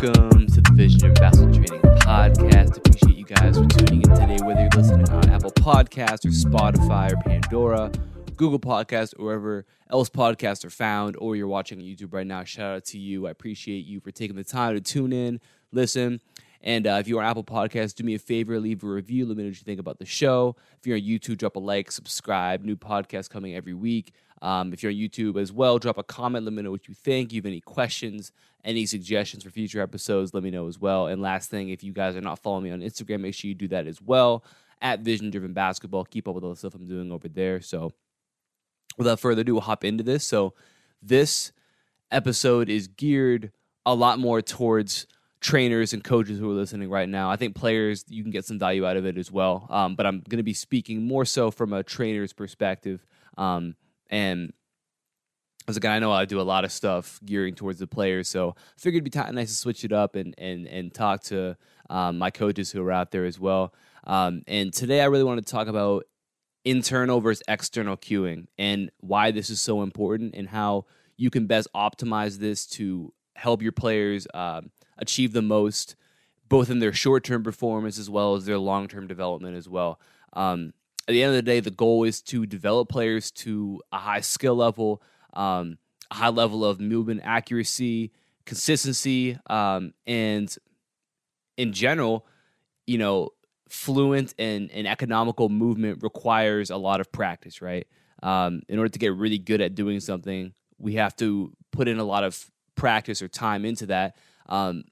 Welcome to the Vision Basketball Training Podcast. Appreciate you guys for tuning in today, whether you're listening on Apple Podcasts or Spotify or Pandora, Google Podcasts, or wherever else podcasts are found, or you're watching on YouTube right now. Shout out to you. I appreciate you for taking the time to tune in, listen. And uh, if you're on Apple Podcasts, do me a favor, leave a review. Let me know what you think about the show. If you're on YouTube, drop a like, subscribe. New podcast coming every week. Um, if you're on YouTube as well, drop a comment. Let me know what you think. You have any questions, any suggestions for future episodes, let me know as well. And last thing, if you guys are not following me on Instagram, make sure you do that as well at Vision Driven Basketball. Keep up with all the stuff I'm doing over there. So without further ado, we'll hop into this. So this episode is geared a lot more towards trainers and coaches who are listening right now. I think players, you can get some value out of it as well. Um, but I'm going to be speaking more so from a trainer's perspective. Um, and as a guy, I know I do a lot of stuff gearing towards the players, so I figured it'd be t- nice to switch it up and and and talk to um, my coaches who are out there as well. Um, and today, I really want to talk about internal versus external cueing and why this is so important and how you can best optimize this to help your players um, achieve the most, both in their short term performance as well as their long term development as well. Um, at the end of the day, the goal is to develop players to a high skill level, um, a high level of movement accuracy, consistency, um, and in general, you know, fluent and, and economical movement requires a lot of practice, right? Um, in order to get really good at doing something, we have to put in a lot of practice or time into that. Um,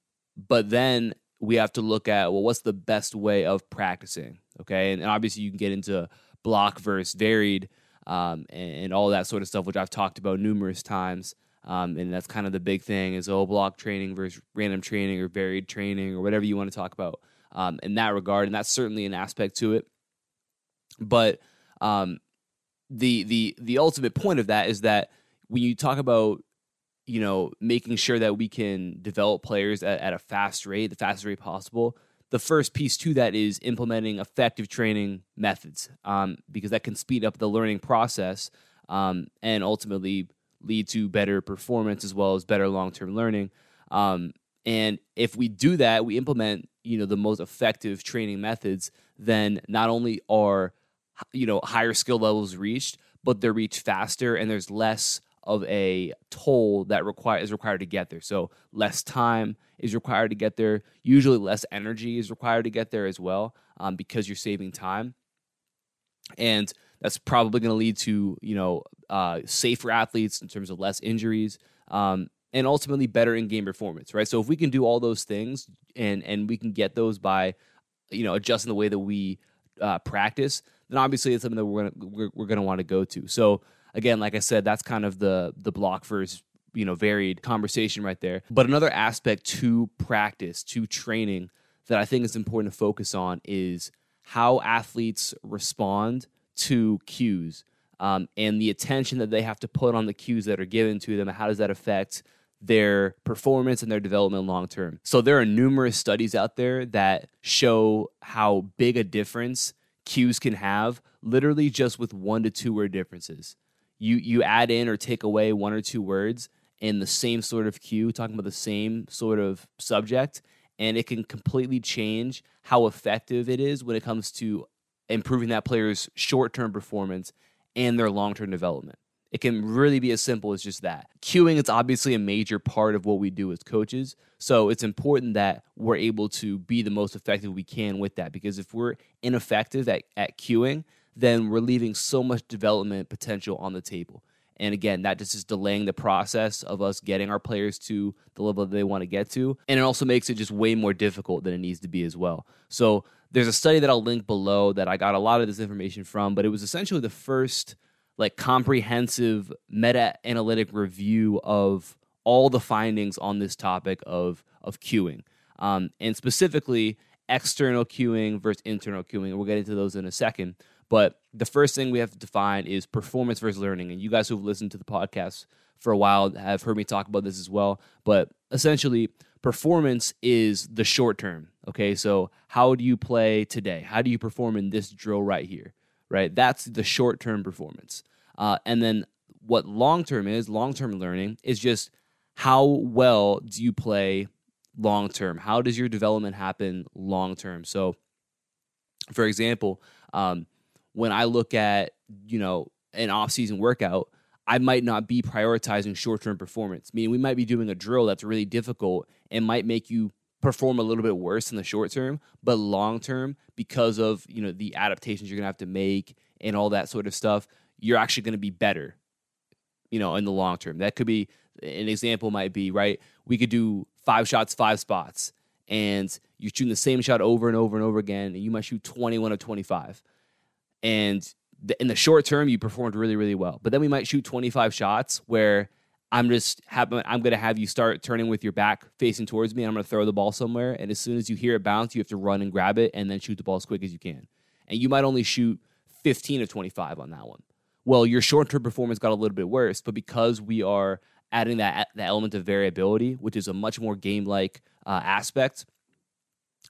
but then we have to look at well, what's the best way of practicing? Okay, and, obviously you can get into block versus varied um, and, and, all that sort of stuff, which I've talked about numerous times. Um, and that's kind of the big thing is oh block training versus random training or varied training or whatever you want to talk about um, in that regard, and that's certainly an aspect to it. But um, the the the ultimate point of that is that when you talk about you know making sure that we can develop players at, at a fast rate, the fastest rate possible, the first piece to that is implementing effective training methods um, because that can speed up the learning process um, and ultimately lead to better performance as well as better long-term learning. Um, and if we do that we implement you know the most effective training methods then not only are you know higher skill levels reached but they're reached faster and there's less of a toll that require is required to get there. So less time is required to get there. Usually less energy is required to get there as well, um, because you're saving time, and that's probably going to lead to you know uh, safer athletes in terms of less injuries. Um, and ultimately better in-game performance, right? So if we can do all those things and and we can get those by, you know, adjusting the way that we uh, practice, then obviously it's something that we're gonna we're, we're gonna want to go to. So again, like I said, that's kind of the the block versus you know varied conversation right there. But another aspect to practice, to training that I think is important to focus on is how athletes respond to cues um, and the attention that they have to put on the cues that are given to them. How does that affect their performance and their development long term? So there are numerous studies out there that show how big a difference cues can have, literally just with one to two word differences you you add in or take away one or two words in the same sort of cue, talking about the same sort of subject, and it can completely change how effective it is when it comes to improving that player's short term performance and their long term development. It can really be as simple as just that. Cueing is obviously a major part of what we do as coaches. So it's important that we're able to be the most effective we can with that. Because if we're ineffective at, at cueing, then we're leaving so much development potential on the table. And again, that just is delaying the process of us getting our players to the level that they want to get to. And it also makes it just way more difficult than it needs to be as well. So there's a study that I'll link below that I got a lot of this information from, but it was essentially the first like comprehensive meta analytic review of all the findings on this topic of of cueing. Um, and specifically external cueing versus internal cueing. We'll get into those in a second. But the first thing we have to define is performance versus learning. And you guys who've listened to the podcast for a while have heard me talk about this as well. But essentially, performance is the short term. Okay, so how do you play today? How do you perform in this drill right here? Right, that's the short term performance. Uh, and then what long term is, long term learning is just how well do you play long term? How does your development happen long term? So, for example, um, when I look at you know an off season workout, I might not be prioritizing short term performance. Meaning, we might be doing a drill that's really difficult and might make you perform a little bit worse in the short term, but long term, because of you know the adaptations you're gonna have to make and all that sort of stuff, you're actually gonna be better. You know, in the long term, that could be an example. Might be right. We could do five shots, five spots, and you're shooting the same shot over and over and over again, and you might shoot 21 or 25, and in the short term, you performed really, really well. But then we might shoot 25 shots where I'm just have, I'm going to have you start turning with your back facing towards me. And I'm going to throw the ball somewhere, and as soon as you hear it bounce, you have to run and grab it, and then shoot the ball as quick as you can. And you might only shoot 15 of 25 on that one. Well, your short term performance got a little bit worse, but because we are adding that that element of variability, which is a much more game like uh, aspect,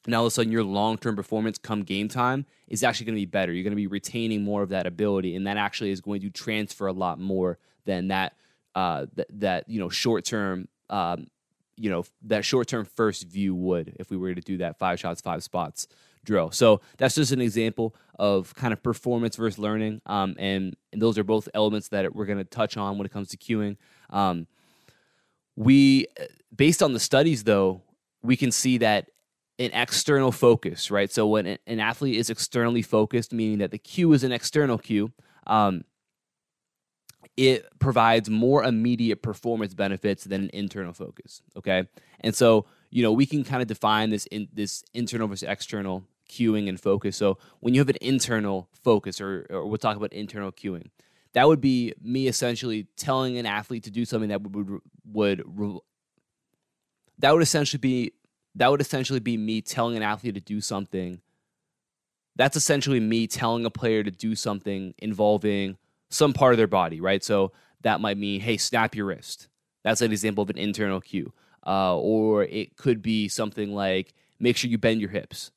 now all of a sudden your long term performance come game time is actually going to be better. You're going to be retaining more of that ability, and that actually is going to transfer a lot more than that uh, that, that you know short term um, you know that short term first view would if we were to do that five shots five spots drill. So that's just an example of kind of performance versus learning, um, and, and those are both elements that we're going to touch on when it comes to cueing. Um, we based on the studies though we can see that an external focus, right? So when an athlete is externally focused, meaning that the cue is an external cue, um, it provides more immediate performance benefits than an internal focus. Okay, and so you know we can kind of define this in this internal versus external cueing and focus. So when you have an internal focus, or, or we'll talk about internal cueing, that would be me essentially telling an athlete to do something that would would, would that would essentially be that would essentially be me telling an athlete to do something. That's essentially me telling a player to do something involving some part of their body, right? So that might mean, hey, snap your wrist. That's an example of an internal cue. Uh, or it could be something like, make sure you bend your hips.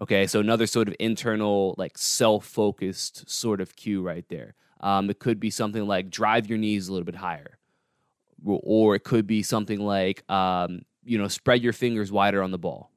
Okay, so another sort of internal, like self focused sort of cue right there. Um, it could be something like drive your knees a little bit higher. Or it could be something like um, you know, spread your fingers wider on the ball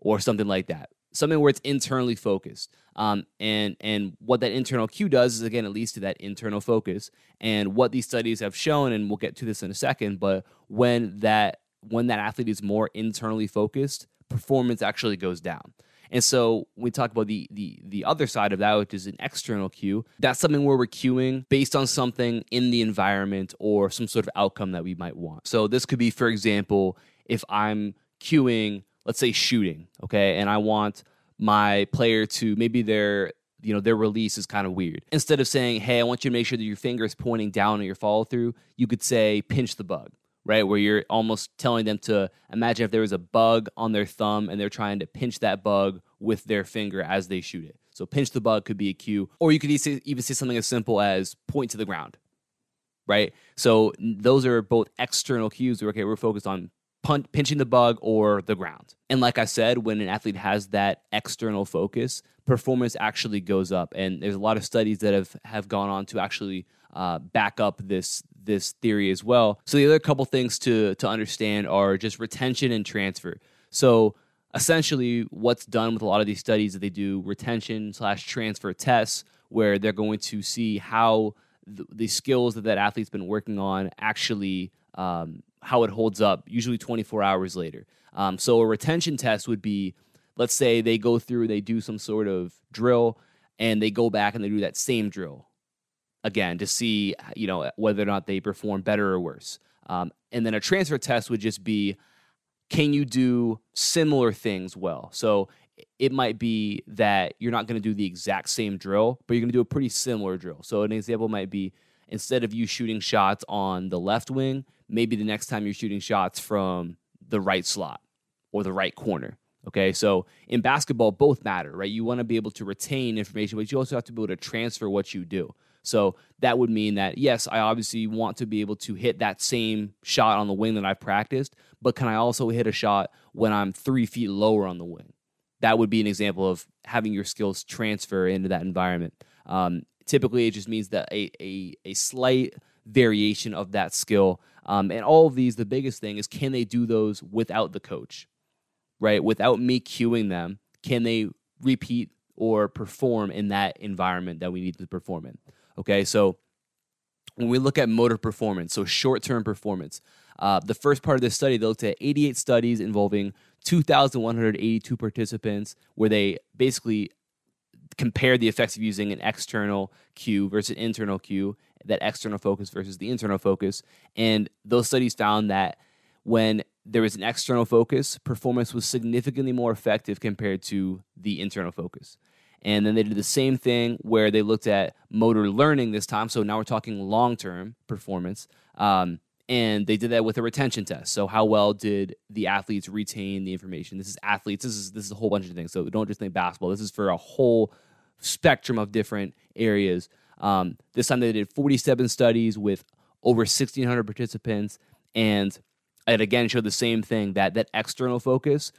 or something like that. Something where it's internally focused. Um, and and what that internal cue does is again it leads to that internal focus. And what these studies have shown, and we'll get to this in a second, but when that when that athlete is more internally focused, performance actually goes down. And so we talk about the the the other side of that, which is an external cue, that's something where we're cueing based on something in the environment or some sort of outcome that we might want. So this could be, for example, if I'm cueing, let's say shooting, okay, and I want my player to maybe their you know their release is kind of weird. Instead of saying, "Hey, I want you to make sure that your finger is pointing down on your follow through," you could say, "Pinch the bug." Right, where you're almost telling them to imagine if there was a bug on their thumb and they're trying to pinch that bug with their finger as they shoot it. So, pinch the bug could be a cue, or you could even say something as simple as point to the ground. Right, so those are both external cues. Okay, we're focused on punch, pinching the bug or the ground. And like I said, when an athlete has that external focus, performance actually goes up. And there's a lot of studies that have, have gone on to actually uh, back up this this theory as well. So the other couple things to to understand are just retention and transfer. So essentially, what's done with a lot of these studies that they do retention slash transfer tests, where they're going to see how the, the skills that that athlete's been working on actually um, how it holds up, usually 24 hours later. Um, so a retention test would be, let's say they go through, they do some sort of drill, and they go back and they do that same drill again to see, you know, whether or not they perform better or worse. Um, and then a transfer test would just be, can you do similar things well? So it might be that you're not going to do the exact same drill, but you're going to do a pretty similar drill. So an example might be instead of you shooting shots on the left wing, maybe the next time you're shooting shots from the right slot or the right corner. Okay, so in basketball, both matter, right? You want to be able to retain information, but you also have to be able to transfer what you do. So that would mean that, yes, I obviously want to be able to hit that same shot on the wing that I've practiced, but can I also hit a shot when I'm three feet lower on the wing? That would be an example of having your skills transfer into that environment. Um, typically, it just means that a, a, a slight variation of that skill. Um, and all of these, the biggest thing is can they do those without the coach, right? Without me cueing them, can they repeat or perform in that environment that we need to perform in? Okay, so when we look at motor performance, so short term performance, uh, the first part of this study, they looked at 88 studies involving 2,182 participants, where they basically compared the effects of using an external cue versus an internal cue, that external focus versus the internal focus. And those studies found that when there was an external focus, performance was significantly more effective compared to the internal focus. And then they did the same thing where they looked at motor learning this time. So now we're talking long term performance. Um, and they did that with a retention test. So how well did the athletes retain the information? This is athletes. This is this is a whole bunch of things. So don't just think basketball. This is for a whole spectrum of different areas. Um, this time they did 47 studies with over 1,600 participants, and it again showed the same thing that that external focus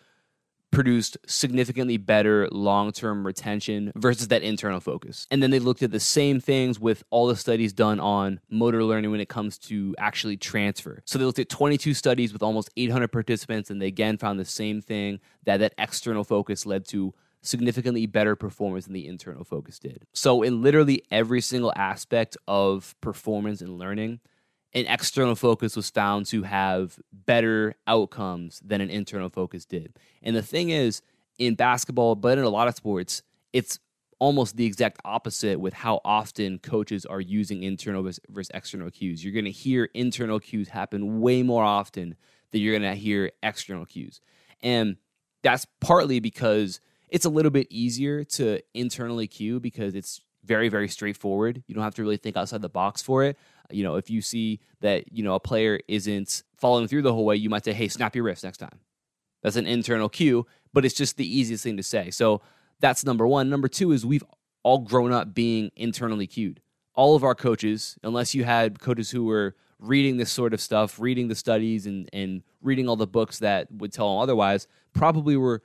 produced significantly better long term retention versus that internal focus. And then they looked at the same things with all the studies done on motor learning when it comes to actually transfer. So they looked at 22 studies with almost 800 participants, and they again found the same thing that that external focus led to significantly better performance than the internal focus did. So, in literally every single aspect of performance and learning, an external focus was found to have better outcomes than an internal focus did. And the thing is, in basketball, but in a lot of sports, it's almost the exact opposite with how often coaches are using internal versus external cues. You're going to hear internal cues happen way more often than you're going to hear external cues. And that's partly because it's a little bit easier to internally cue because it's very very straightforward. You don't have to really think outside the box for it. You know, if you see that you know a player isn't following through the whole way, you might say, "Hey, snap your wrist next time." That's an internal cue, but it's just the easiest thing to say. So that's number one. Number two is we've all grown up being internally cued. All of our coaches, unless you had coaches who were reading this sort of stuff, reading the studies and and reading all the books that would tell them otherwise, probably were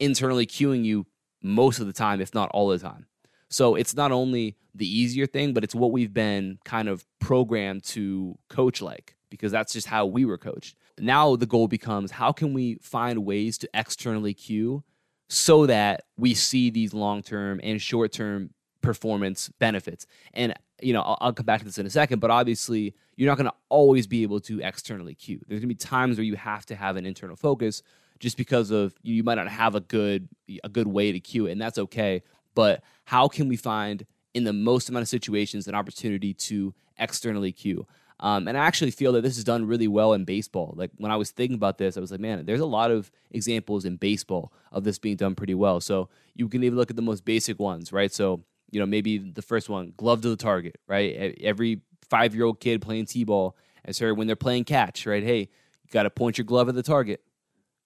internally cueing you most of the time, if not all the time. So it's not only the easier thing, but it's what we've been kind of programmed to coach like because that's just how we were coached. Now the goal becomes how can we find ways to externally cue so that we see these long term and short term performance benefits. And you know, I'll, I'll, come back to this in a second, but obviously you're not going to always be able to externally cue. There's going to be times where you have to have an internal focus just because of you might not have a good a good way to cue it, and that's okay but how can we find in the most amount of situations an opportunity to externally cue? Um, and I actually feel that this is done really well in baseball. Like when I was thinking about this, I was like, man, there's a lot of examples in baseball of this being done pretty well. So you can even look at the most basic ones, right? So, you know, maybe the first one, glove to the target, right? Every five year old kid playing T ball has heard when they're playing catch, right? Hey, you got to point your glove at the target,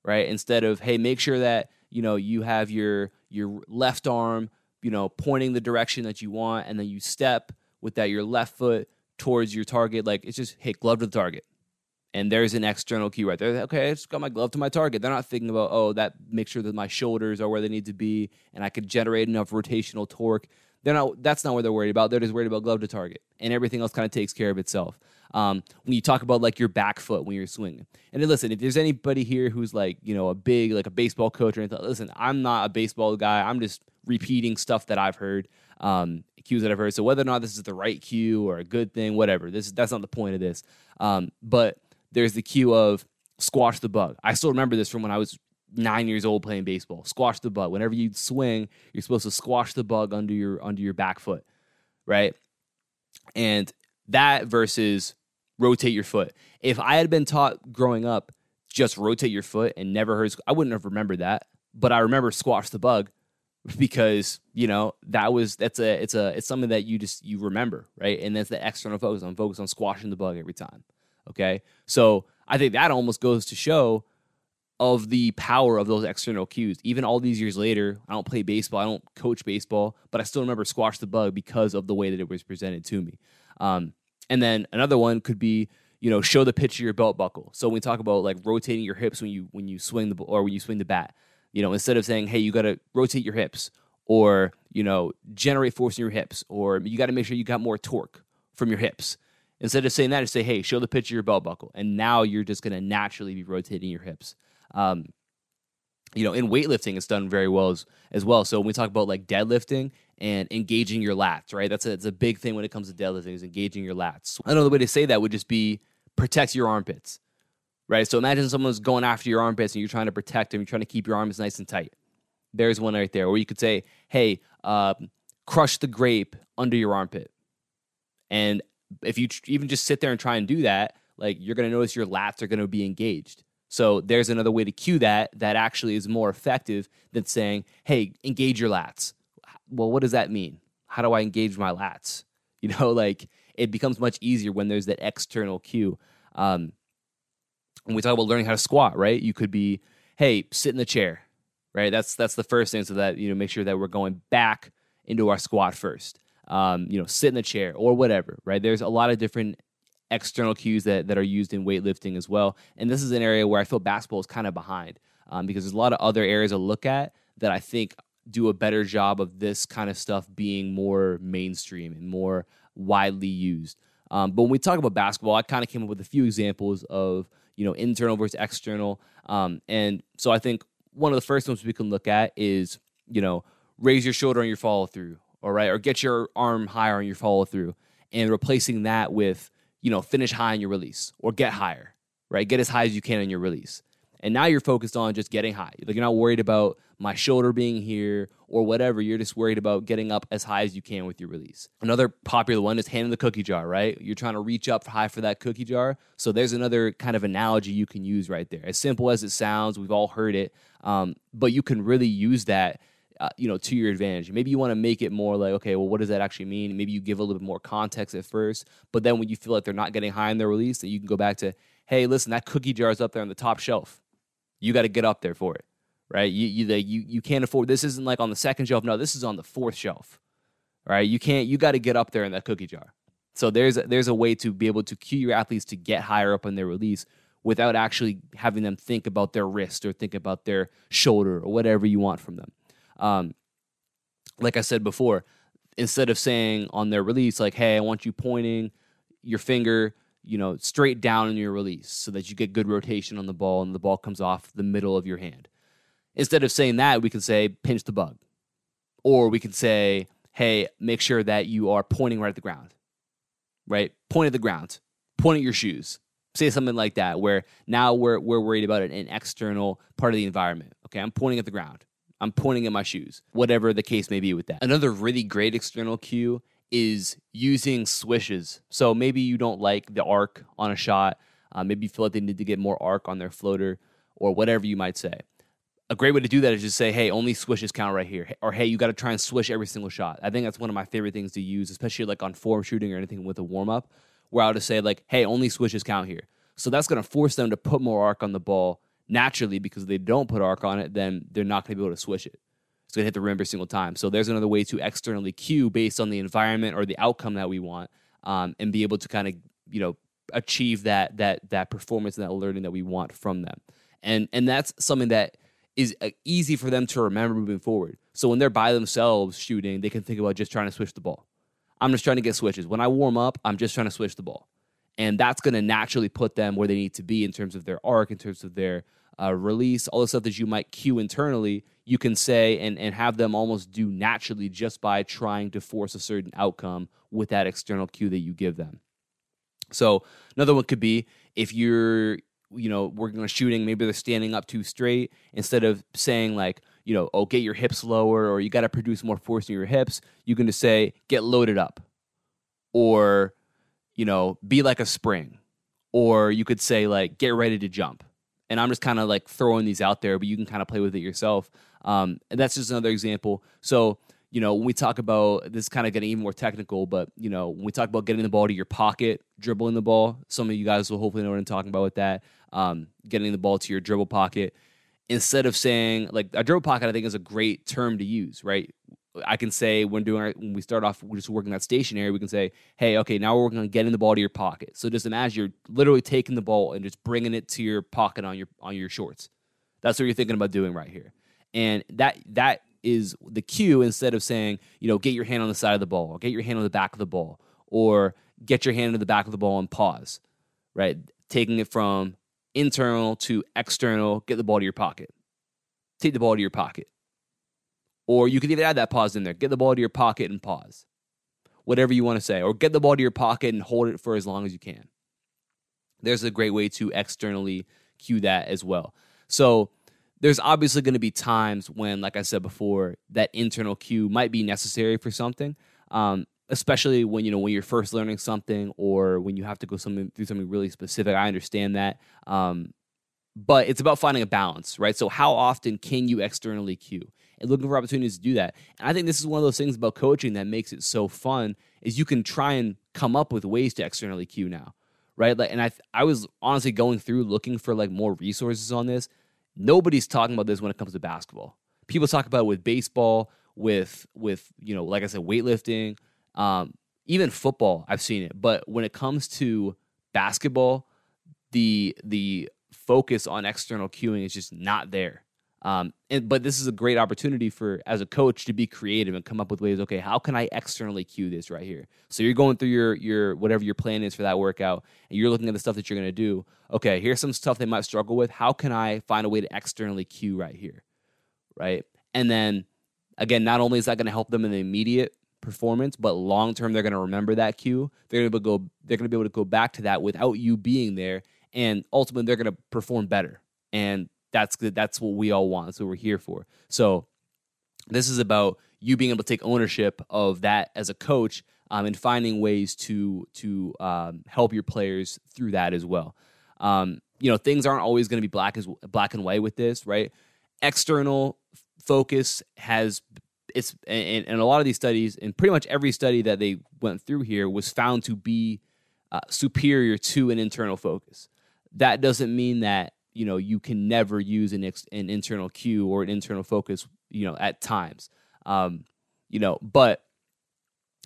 right? Instead of, hey, make sure that, you know, you have your your left arm you know, pointing the direction that you want, and then you step with that your left foot towards your target. Like it's just hit glove to the target. And there's an external cue right there. Okay, I just got my glove to my target. They're not thinking about, oh, that make sure that my shoulders are where they need to be and I could generate enough rotational torque. They're not that's not what they're worried about. They're just worried about glove to target. And everything else kind of takes care of itself. Um, when you talk about like your back foot when you're swinging. And then listen, if there's anybody here who's like, you know, a big, like a baseball coach or anything, listen, I'm not a baseball guy. I'm just repeating stuff that I've heard, um, cues that I've heard. So whether or not this is the right cue or a good thing, whatever, this that's not the point of this. Um, but there's the cue of squash the bug. I still remember this from when I was nine years old playing baseball. Squash the bug. Whenever you swing, you're supposed to squash the bug under your under your back foot, right? And that versus rotate your foot. If I had been taught growing up just rotate your foot and never heard, I wouldn't have remembered that. But I remember squash the bug because you know that was that's a it's a it's something that you just you remember right and that's the external focus on focus on squashing the bug every time okay so i think that almost goes to show of the power of those external cues even all these years later i don't play baseball i don't coach baseball but i still remember squash the bug because of the way that it was presented to me um, and then another one could be you know show the pitch of your belt buckle so when we talk about like rotating your hips when you when you swing the or when you swing the bat you know, instead of saying, hey, you got to rotate your hips or, you know, generate force in your hips or you got to make sure you got more torque from your hips. Instead of saying that, just say, hey, show the pitch of your belt buckle. And now you're just going to naturally be rotating your hips. Um, you know, in weightlifting, it's done very well as, as well. So when we talk about like deadlifting and engaging your lats, right? That's a, that's a big thing when it comes to deadlifting is engaging your lats. Another way to say that would just be protect your armpits, right? So imagine someone's going after your armpits and you're trying to protect them. You're trying to keep your arms nice and tight. There's one right there. Or you could say, hey, uh, crush the grape under your armpit. And if you tr- even just sit there and try and do that, like you're going to notice your lats are going to be engaged. So there's another way to cue that that actually is more effective than saying, "Hey, engage your lats." Well, what does that mean? How do I engage my lats? You know, like it becomes much easier when there's that external cue. Um, when we talk about learning how to squat, right? You could be, "Hey, sit in the chair," right? That's that's the first thing. So that you know, make sure that we're going back into our squat first. Um, you know, sit in the chair or whatever, right? There's a lot of different external cues that, that are used in weightlifting as well. And this is an area where I feel basketball is kind of behind um, because there's a lot of other areas to look at that I think do a better job of this kind of stuff being more mainstream and more widely used. Um, but when we talk about basketball, I kind of came up with a few examples of you know internal versus external, um, and so I think one of the first ones we can look at is you know raise your shoulder on your follow through, all right, or get your arm higher on your follow through, and replacing that with you know, finish high on your release or get higher, right? Get as high as you can on your release. And now you're focused on just getting high. Like you're not worried about my shoulder being here or whatever. You're just worried about getting up as high as you can with your release. Another popular one is hand in the cookie jar, right? You're trying to reach up high for that cookie jar. So there's another kind of analogy you can use right there. As simple as it sounds, we've all heard it, um, but you can really use that uh, you know, to your advantage. Maybe you want to make it more like, okay, well, what does that actually mean? Maybe you give a little bit more context at first, but then when you feel like they're not getting high in their release, then you can go back to, hey, listen, that cookie jar is up there on the top shelf. You got to get up there for it, right? You you you you can't afford. This isn't like on the second shelf. No, this is on the fourth shelf, right? You can't. You got to get up there in that cookie jar. So there's a, there's a way to be able to cue your athletes to get higher up in their release without actually having them think about their wrist or think about their shoulder or whatever you want from them. Um, like I said before, instead of saying on their release, like, hey, I want you pointing your finger, you know, straight down in your release so that you get good rotation on the ball and the ball comes off the middle of your hand. Instead of saying that, we can say, pinch the bug. Or we can say, hey, make sure that you are pointing right at the ground, right? Point at the ground, point at your shoes. Say something like that, where now we're, we're worried about an external part of the environment. Okay, I'm pointing at the ground. I'm pointing at my shoes, whatever the case may be with that. Another really great external cue is using swishes. So maybe you don't like the arc on a shot. Uh, maybe you feel like they need to get more arc on their floater or whatever you might say. A great way to do that is just say, hey, only swishes count right here. Or hey, you got to try and swish every single shot. I think that's one of my favorite things to use, especially like on form shooting or anything with a warm up, where I'll just say, like, hey, only swishes count here. So that's going to force them to put more arc on the ball naturally because if they don't put arc on it, then they're not going to be able to swish it. It's going to hit the rim every single time. So there's another way to externally cue based on the environment or the outcome that we want, um, and be able to kind of you know achieve that that that performance and that learning that we want from them. And and that's something that is uh, easy for them to remember moving forward. So when they're by themselves shooting, they can think about just trying to swish the ball. I'm just trying to get swishes. When I warm up, I'm just trying to swish the ball and that's going to naturally put them where they need to be in terms of their arc, in terms of their uh, release, all the stuff that you might cue internally. You can say and, and have them almost do naturally just by trying to force a certain outcome with that external cue that you give them. So another one could be if you're you know working on shooting, maybe they're standing up too straight. Instead of saying like you know oh get your hips lower or you got to produce more force in your hips, you can just say get loaded up or you know, be like a spring. Or you could say, like, get ready to jump. And I'm just kind of like throwing these out there, but you can kind of play with it yourself. Um, and that's just another example. So, you know, when we talk about this, kind of getting even more technical, but you know, when we talk about getting the ball to your pocket, dribbling the ball, some of you guys will hopefully know what I'm talking about with that. Um, getting the ball to your dribble pocket instead of saying like a dribble pocket, I think is a great term to use, right? I can say when doing our, when we start off we're just working that stationary, we can say, hey, okay, now we're working on getting the ball to your pocket. So just imagine you're literally taking the ball and just bringing it to your pocket on your on your shorts. That's what you're thinking about doing right here, and that that is the cue instead of saying, you know, get your hand on the side of the ball, or get your hand on the back of the ball, or get your hand in the back of the ball and pause, right? Taking it from internal to external, get the ball to your pocket. Take the ball to your pocket. Or you could even add that pause in there. Get the ball to your pocket and pause. Whatever you want to say. Or get the ball to your pocket and hold it for as long as you can. There's a great way to externally cue that as well. So there's obviously going to be times when, like I said before, that internal cue might be necessary for something. Um, especially when you know when you're first learning something or when you have to go something through something really specific. I understand that, um, but it's about finding a balance, right? So how often can you externally cue and looking for opportunities to do that? And I think this is one of those things about coaching that makes it so fun is you can try and come up with ways to externally cue now, right? Like, and I I was honestly going through looking for like more resources on this. Nobody's talking about this when it comes to basketball. People talk about it with baseball, with with you know, like I said, weightlifting um, even football, I've seen it, but when it comes to basketball, the the focus on external cueing is just not there. Um, and but this is a great opportunity for as a coach to be creative and come up with ways. Okay, how can I externally cue this right here? So you're going through your your whatever your plan is for that workout, and you're looking at the stuff that you're going to do. Okay, here's some stuff they might struggle with. How can I find a way to externally cue right here, right? And then again, not only is that going to help them in the immediate performance, but long term they're going to remember that cue. They're going to go. They're going to be able to go back to that without you being there, and ultimately they're going to perform better. And that's that's what we all want. That's what we're here for. So this is about you being able to take ownership of that as a coach um, and finding ways to to um, help your players through that as well. Um, you know, things aren't always going to be black as black and white with this, right? External focus has it's and, and a lot of these studies, and pretty much every study that they went through here was found to be uh, superior to an internal focus. That doesn't mean that you know you can never use an, ex, an internal cue or an internal focus. You know, at times, um, you know, but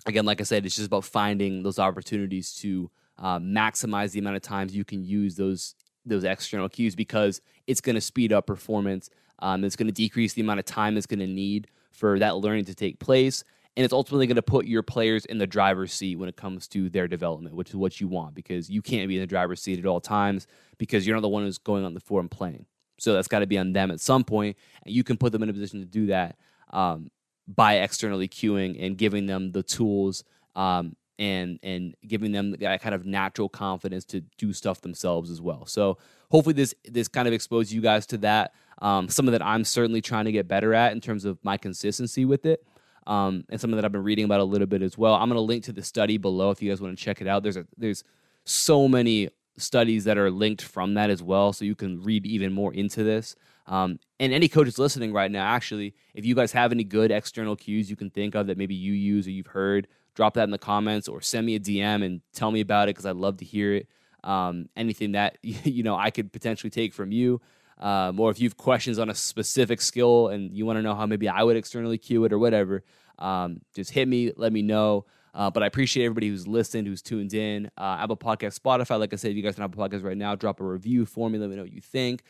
again, like I said, it's just about finding those opportunities to uh, maximize the amount of times you can use those those external cues because it's going to speed up performance. Um, it's going to decrease the amount of time it's going to need for that learning to take place. And it's ultimately going to put your players in the driver's seat when it comes to their development, which is what you want because you can't be in the driver's seat at all times because you're not the one who's going on the floor and playing. So that's got to be on them at some point, and you can put them in a position to do that um, by externally cueing and giving them the tools um, and and giving them that kind of natural confidence to do stuff themselves as well. So hopefully this this kind of exposed you guys to that. Um, something that I'm certainly trying to get better at in terms of my consistency with it. Um, and something that I've been reading about a little bit as well. I'm going to link to the study below if you guys want to check it out. There's a, there's so many studies that are linked from that as well, so you can read even more into this. Um, and any coaches listening right now, actually, if you guys have any good external cues you can think of that maybe you use or you've heard, drop that in the comments or send me a DM and tell me about it because I'd love to hear it. Um, anything that you know I could potentially take from you um, or if you have questions on a specific skill and you want to know how maybe I would externally cue it or whatever, um, just hit me, let me know. Uh, but I appreciate everybody who's listened, who's tuned in. Uh, Apple Podcast, Spotify. Like I said, if you guys are on Apple Podcast right now, drop a review for me. Let me know what you think.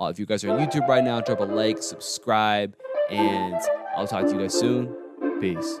Uh, if you guys are on YouTube right now, drop a like, subscribe, and I'll talk to you guys soon. Peace.